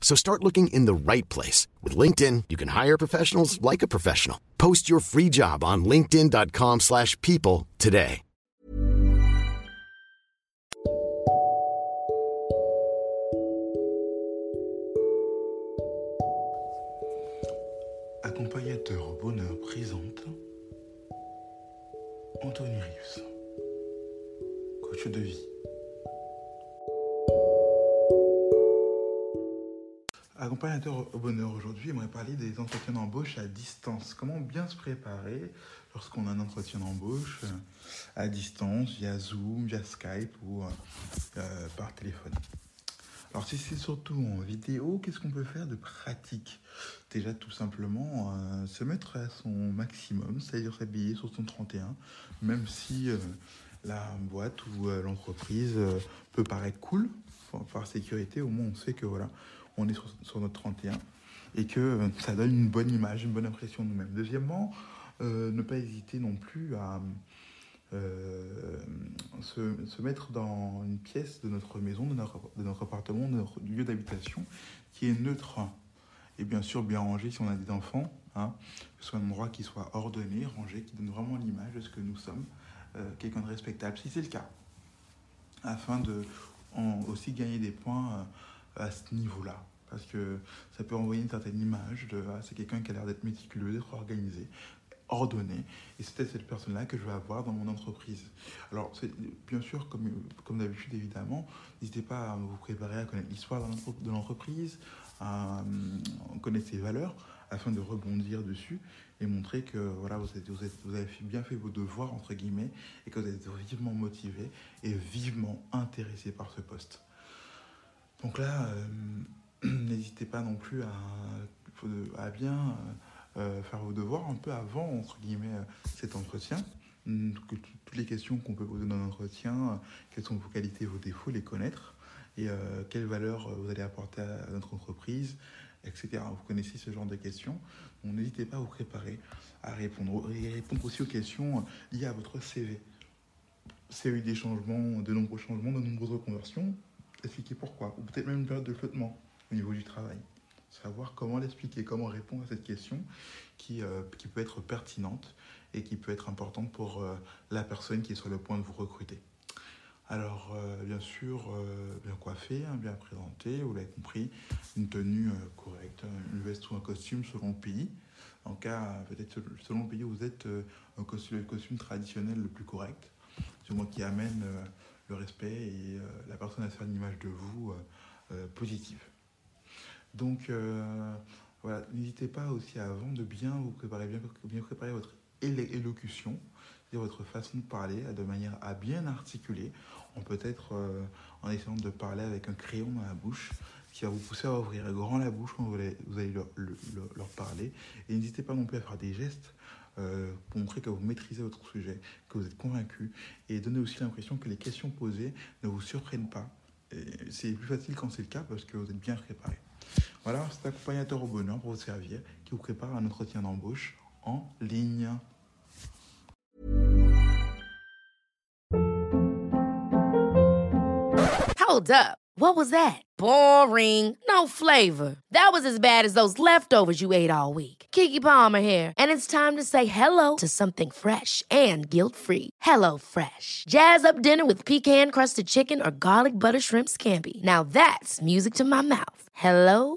So start looking in the right place. With LinkedIn, you can hire professionals like a professional. Post your free job on linkedin.com slash people today. Accompagnateur bonheur présente Anthony Rius, coach de vie. Accompagnateur au bonheur aujourd'hui, j'aimerais parler des entretiens d'embauche à distance. Comment bien se préparer lorsqu'on a un entretien d'embauche euh, à distance, via Zoom, via Skype ou euh, euh, par téléphone? Alors si c'est surtout en vidéo, qu'est-ce qu'on peut faire de pratique? Déjà tout simplement se mettre à son maximum, c'est-à-dire s'habiller sur son 31, même si la boîte ou l'entreprise peut paraître cool, par sécurité, au moins on sait que voilà, on est sur, notre 31 et que euh, ça donne une bonne image, une bonne impression de nous-mêmes. Deuxièmement, euh, ne pas hésiter non plus à euh, se, se mettre dans une pièce de notre maison, de notre, de notre appartement, de notre lieu d'habitation qui est neutre. Et bien sûr, bien rangé si on a des enfants, hein, que ce soit un endroit qui soit ordonné, rangé, qui donne vraiment l'image de ce que nous sommes, quelqu'un de respectable, si c'est le cas, afin de aussi gagner des points à ce niveau-là. Parce que ça peut envoyer une certaine image de ah, c'est quelqu'un qui a l'air d'être méticuleux, d'être organisé, ordonné. Et peut-être cette personne-là que je vais avoir dans mon entreprise. Alors, bien sûr, comme, comme d'habitude, évidemment, n'hésitez pas à vous préparer à connaître l'histoire de l'entre- de l'entreprise, à euh, connaître ses valeurs, afin de rebondir dessus et montrer que voilà, vous avez bien fait vos devoirs, entre guillemets, et que vous êtes vivement motivé et vivement intéressé par ce poste. Donc là, euh, n'hésitez pas non plus à, bien euh, faire vos devoirs un peu avant, entre guillemets, euh, cet entretien. Hum, toutes les questions qu'on peut poser dans l'entretien, euh, quelles sont vos qualités, vos défauts, les connaître, et euh, quelles valeurs euh, vous allez apporter à notre entreprise, etc. Vous connaissez ce genre de questions, n'hésitez pas à vous préparer à répondre, et répondre aussi aux questions euh, liées à votre CV. A eu des changements, de nombreux changements, de nombreuses reconversions, expliquer pourquoi, ou peut-être même une période de flottement au niveau du travail. Savoir comment l'expliquer, comment répondre à cette question qui, euh, qui peut être pertinente et qui peut être importante pour euh, la personne qui est sur le point de vous recruter. Alors, euh, bien sûr, bien coiffé, hein, bien présenté, vous l'avez compris, une tenue correcte, une veste ou un costume selon le pays. En cas, peut-être selon le pays où vous êtes, un costume, le costume traditionnel le plus correct, moi qui amène le respect et la personne à se faire une image de vous positive. Donc, euh, voilà, n'hésitez pas aussi avant de bien vous préparer, bien, bien préparer votre élocution, votre façon de parler, de manière à bien articuler, en peut-être euh, en essayant de parler avec un crayon dans la bouche, qui va vous pousser à ouvrir grand la bouche quand vous allez, leur, le- le- leur parler. Et n'hésitez pas non plus à faire des gestes euh, pour montrer que vous maîtrisez votre sujet, que vous êtes convaincu, et donner aussi l'impression que les questions posées ne vous surprennent pas. C'est plus facile quand c'est le cas parce que vous êtes bien préparé. Voilà, accompagnateur au bonheur pour vous servir qui vous prépare un entretien d'embauche en ligne. Hold up. What was that? Boring. No flavor. That was as bad as those leftovers you ate all week. Kiki Palmer here, and it's time to say hello to something fresh and guilt-free. Hello Fresh. Jazz up dinner with pecan-crusted chicken or garlic butter shrimp scampi. Now that's music to my mouth. Hello